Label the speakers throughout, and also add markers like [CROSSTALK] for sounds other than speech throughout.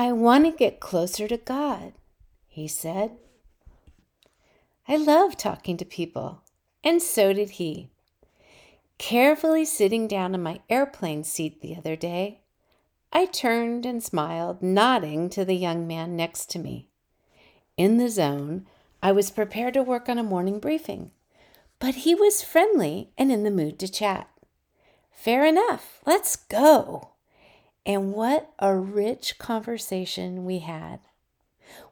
Speaker 1: I want to get closer to God, he said. I love talking to people, and so did he. Carefully sitting down in my airplane seat the other day, I turned and smiled, nodding to the young man next to me. In the zone, I was prepared to work on a morning briefing, but he was friendly and in the mood to chat. Fair enough, let's go. And what a rich conversation we had.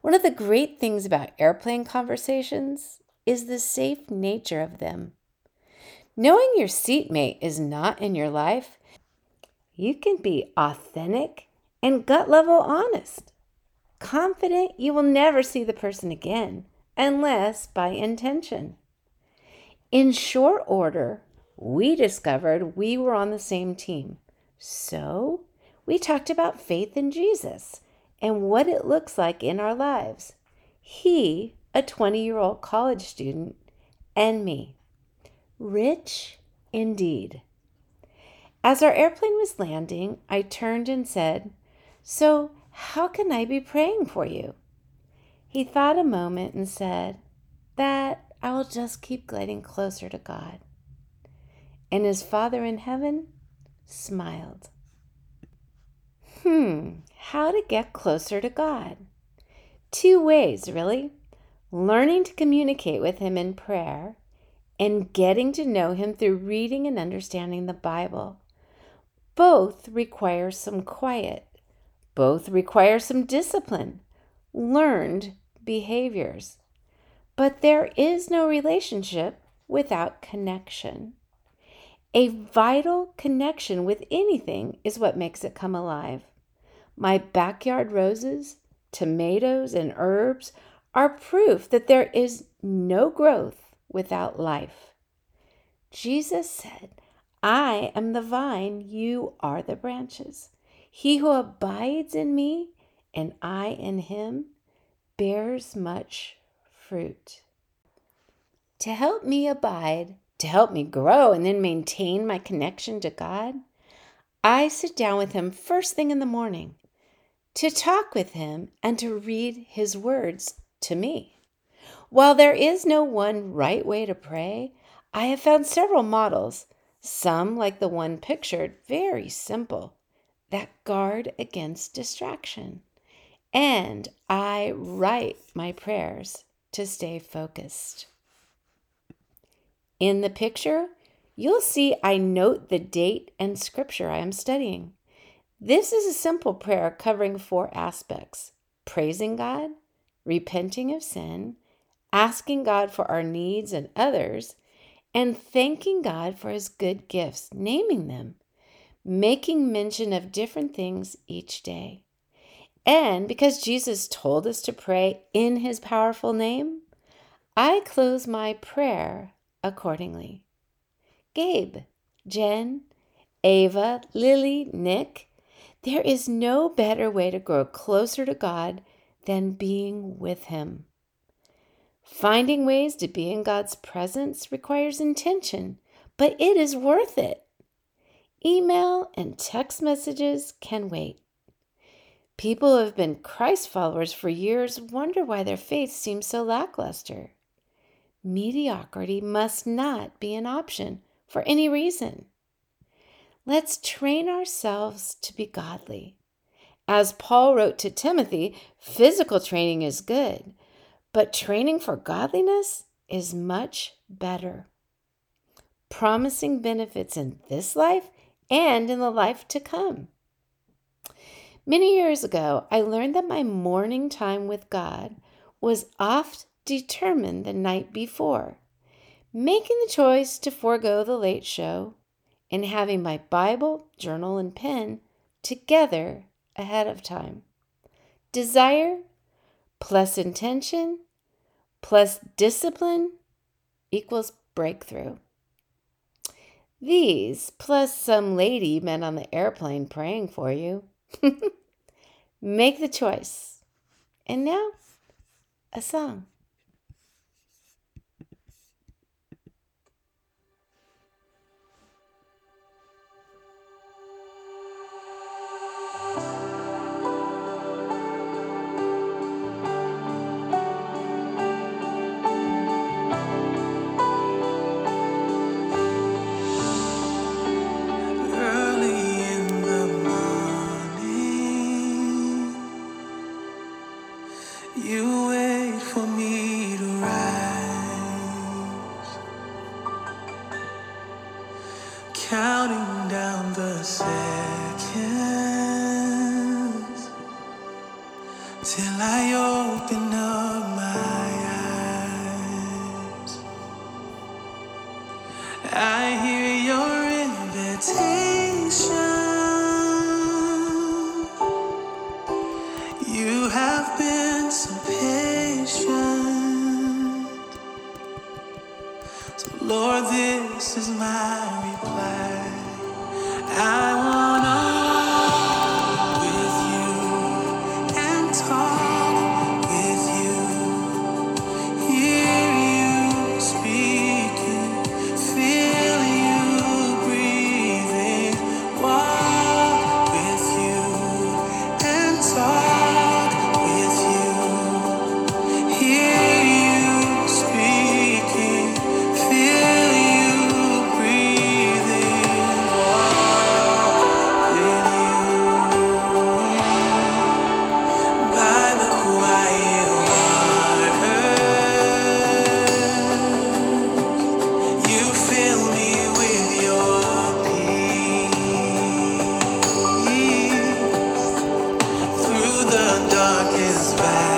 Speaker 1: One of the great things about airplane conversations is the safe nature of them. Knowing your seatmate is not in your life, you can be authentic and gut level honest. Confident you will never see the person again unless by intention. In short order, we discovered we were on the same team. So we talked about faith in Jesus and what it looks like in our lives. He, a 20 year old college student, and me. Rich indeed. As our airplane was landing, I turned and said, So, how can I be praying for you? He thought a moment and said, That I will just keep gliding closer to God. And his Father in heaven smiled. Hmm, how to get closer to God? Two ways, really learning to communicate with Him in prayer and getting to know Him through reading and understanding the Bible. Both require some quiet, both require some discipline, learned behaviors. But there is no relationship without connection. A vital connection with anything is what makes it come alive. My backyard roses, tomatoes, and herbs are proof that there is no growth without life. Jesus said, I am the vine, you are the branches. He who abides in me and I in him bears much fruit. To help me abide, to help me grow and then maintain my connection to God, I sit down with Him first thing in the morning to talk with Him and to read His words to me. While there is no one right way to pray, I have found several models, some like the one pictured, very simple, that guard against distraction. And I write my prayers to stay focused. In the picture, you'll see I note the date and scripture I am studying. This is a simple prayer covering four aspects praising God, repenting of sin, asking God for our needs and others, and thanking God for his good gifts, naming them, making mention of different things each day. And because Jesus told us to pray in his powerful name, I close my prayer accordingly. Gabe, Jen, Ava, Lily, Nick, there is no better way to grow closer to God than being with Him. Finding ways to be in God's presence requires intention, but it is worth it. Email and text messages can wait. People who have been Christ followers for years wonder why their faith seems so lackluster mediocrity must not be an option for any reason. Let's train ourselves to be godly. As Paul wrote to Timothy, physical training is good, but training for godliness is much better, promising benefits in this life and in the life to come. Many years ago, I learned that my morning time with God was oft determined the night before, making the choice to forego the late show and having my Bible, journal, and pen together ahead of time. Desire plus intention plus discipline equals breakthrough. These, plus some lady men on the airplane praying for you, [LAUGHS] make the choice. And now, a song.
Speaker 2: till I open up my eyes. I hear your invitation. You have been so patient. So, Lord, this is my is back.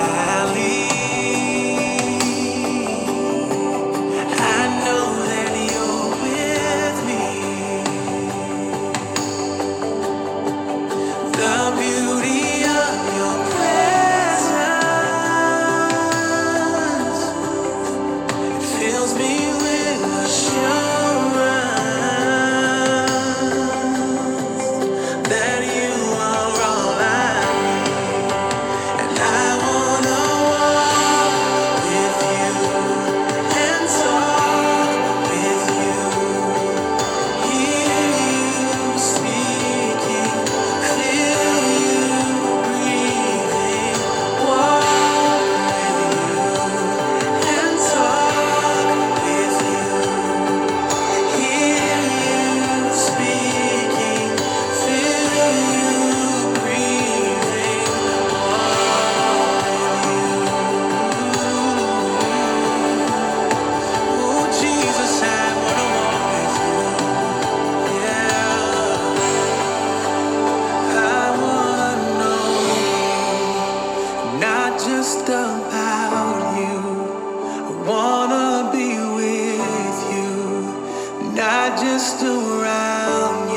Speaker 2: just around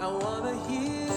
Speaker 2: I wanna hear